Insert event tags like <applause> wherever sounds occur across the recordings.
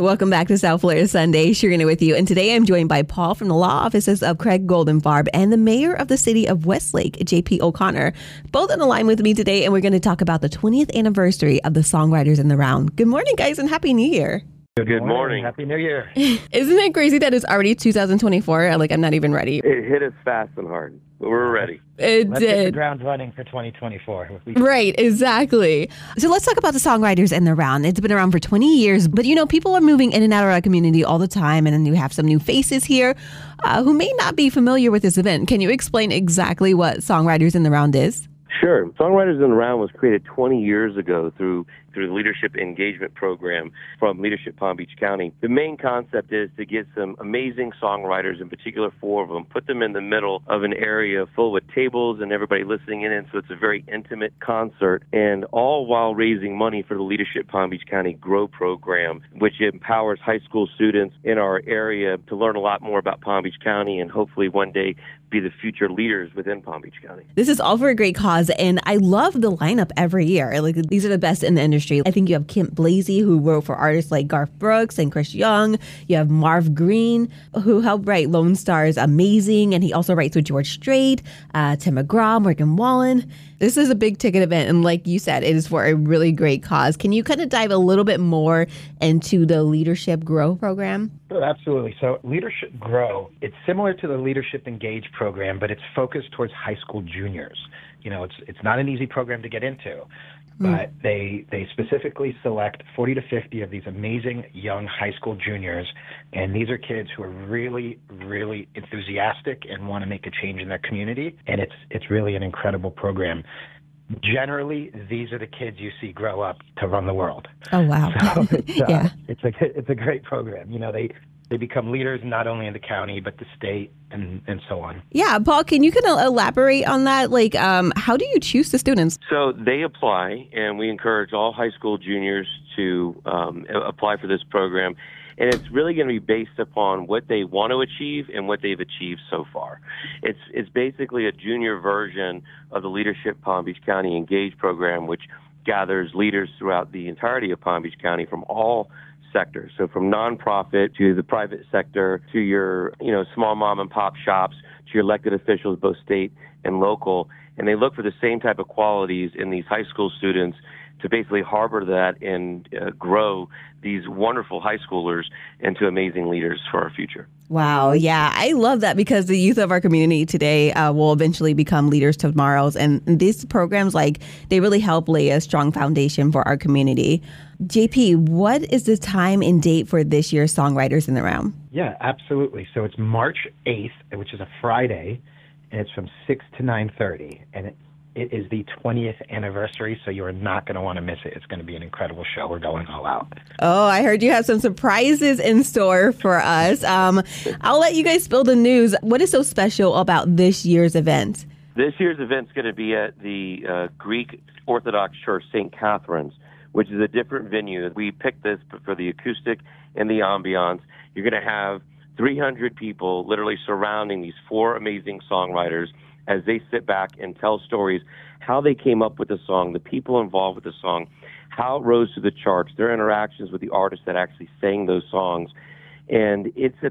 Welcome back to South Florida Sunday. Shirina with you. And today I'm joined by Paul from the law offices of Craig Goldenfarb and the mayor of the city of Westlake, JP O'Connor. Both on the line with me today, and we're going to talk about the 20th anniversary of the Songwriters in the Round. Good morning, guys, and Happy New Year. Good, Good morning. morning. Happy New Year. <laughs> Isn't it crazy that it's already 2024? Like, I'm not even ready. It hit us fast and hard, but we're ready. It Let's hit the did. ground running for 2024. Right, exactly. So let's talk about the songwriters in the round. It's been around for 20 years, but you know, people are moving in and out of our community all the time, and then you have some new faces here uh, who may not be familiar with this event. Can you explain exactly what Songwriters in the Round is? Sure. Songwriters in the Round was created 20 years ago through through the Leadership Engagement Program from Leadership Palm Beach County. The main concept is to get some amazing songwriters, in particular four of them, put them in the middle of an area full with tables and everybody listening in, so it's a very intimate concert, and all while raising money for the Leadership Palm Beach County Grow Program, which empowers high school students in our area to learn a lot more about Palm Beach County and hopefully one day be the future leaders within Palm Beach County. This is all for a great cause, and I love the lineup every year. Like these are the best in the industry. I think you have Kent Blazy, who wrote for artists like Garth Brooks and Chris Young. You have Marv Green, who helped write Lonestar's Amazing, and he also writes with George Strait, uh, Tim McGraw, Morgan Wallen. This is a big ticket event, and like you said, it is for a really great cause. Can you kind of dive a little bit more into the Leadership Grow program? Oh, Absolutely. So, Leadership Grow, it's similar to the Leadership Engage program, but it's focused towards high school juniors. You know, it's it's not an easy program to get into, but they they specifically select 40 to 50 of these amazing young high school juniors, and these are kids who are really really enthusiastic and want to make a change in their community, and it's it's really an incredible program. Generally, these are the kids you see grow up to run the world. Oh wow! <laughs> So it's, uh, <laughs> yeah. it's a it's a great program. You know, they they become leaders not only in the county but the state and and so on. Yeah, Paul, can you kind of elaborate on that? Like, um, how do you choose the students? So they apply, and we encourage all high school juniors to um, apply for this program. And it's really going to be based upon what they want to achieve and what they've achieved so far. It's it's basically a junior version of the Leadership Palm Beach County Engage program, which gathers leaders throughout the entirety of Palm Beach County from all sectors. So from nonprofit to the private sector to your, you know, small mom and pop shops to your elected officials, both state and local. And they look for the same type of qualities in these high school students to basically harbor that and uh, grow these wonderful high schoolers into amazing leaders for our future. Wow. Yeah. I love that because the youth of our community today uh, will eventually become leaders tomorrow's. And these programs, like, they really help lay a strong foundation for our community. JP, what is the time and date for this year's Songwriters in the Round? Yeah, absolutely. So it's March eighth, which is a Friday, and it's from six to nine thirty, and it, it is the twentieth anniversary. So you are not going to want to miss it. It's going to be an incredible show. We're going all out. Oh, I heard you have some surprises in store for us. Um, I'll let you guys spill the news. What is so special about this year's event? This year's event is going to be at the uh, Greek Orthodox Church, St. Catherine's, which is a different venue. We picked this for the acoustic and the ambiance. You're going to have 300 people literally surrounding these four amazing songwriters as they sit back and tell stories, how they came up with the song, the people involved with the song, how it rose to the charts, their interactions with the artists that actually sang those songs. And it's a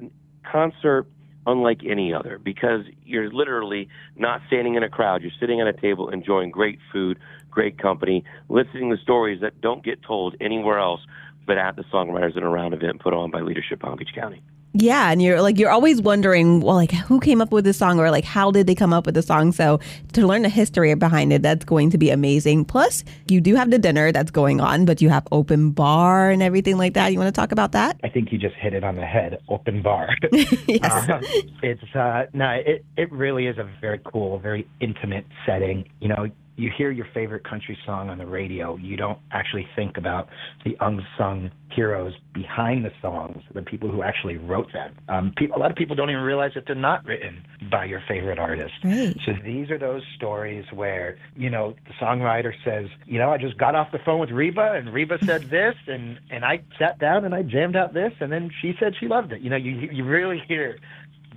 concert unlike any other because you're literally not standing in a crowd. You're sitting at a table enjoying great food, great company, listening to stories that don't get told anywhere else but at the Songwriters in a Round event put on by Leadership Palm Beach County. Yeah, and you're like you're always wondering, well, like who came up with this song, or like how did they come up with the song? So to learn the history behind it, that's going to be amazing. Plus, you do have the dinner that's going on, but you have open bar and everything like that. You want to talk about that? I think you just hit it on the head. Open bar. <laughs> yes. Uh, it's uh, no, it it really is a very cool, very intimate setting. You know, you hear your favorite country song on the radio. You don't actually think about the unsung heroes behind the songs, the people who actually wrote them. Um, people, a lot of people don't even realize that they're not written by your favorite artist. Right. So these are those stories where, you know, the songwriter says, you know, I just got off the phone with Reba and Reba said <laughs> this and, and I sat down and I jammed out this and then she said she loved it. You know, you, you really hear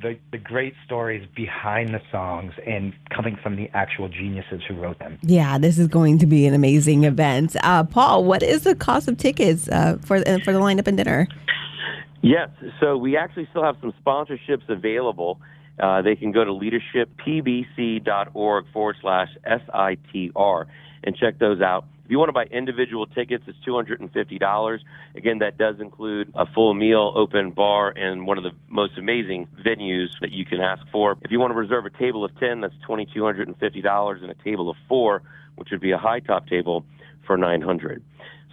the, the great stories behind the songs and coming from the actual geniuses who wrote them. Yeah, this is going to be an amazing event. Uh, Paul, what is the cost of tickets uh, for uh, for the lineup and dinner? Yes, so we actually still have some sponsorships available. Uh, they can go to leadershippbc.org forward slash SITR and check those out. If you want to buy individual tickets, it's $250. Again, that does include a full meal, open bar, and one of the most amazing venues that you can ask for. If you want to reserve a table of 10, that's $2,250, and a table of four, which would be a high top table, for 900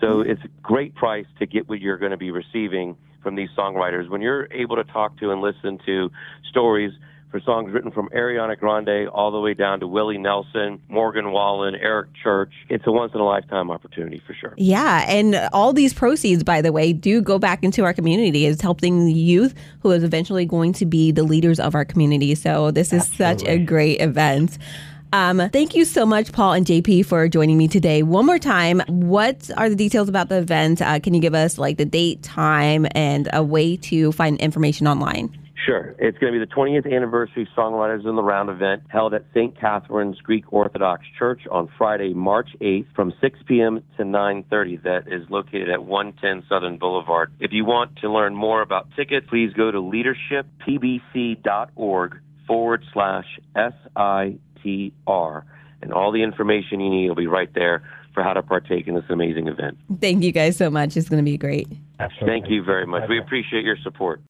So it's a great price to get what you're going to be receiving from these songwriters. When you're able to talk to and listen to stories for songs written from Ariana Grande all the way down to Willie Nelson, Morgan Wallen, Eric Church. It's a once in a lifetime opportunity for sure. Yeah, and all these proceeds, by the way, do go back into our community. It's helping the youth who is eventually going to be the leaders of our community. So this is Absolutely. such a great event. Um, thank you so much, Paul and JP, for joining me today. One more time, what are the details about the event? Uh, can you give us like the date, time, and a way to find information online? Sure. It's going to be the 20th anniversary Songwriters in the Round event held at St. Catherine's Greek Orthodox Church on Friday, March 8th from 6 p.m. to 9.30. That is located at 110 Southern Boulevard. If you want to learn more about tickets, please go to leadershippbc.org forward slash S-I-T-R. And all the information you need will be right there for how to partake in this amazing event. Thank you guys so much. It's going to be great. Absolutely. Thank you very much. We appreciate your support.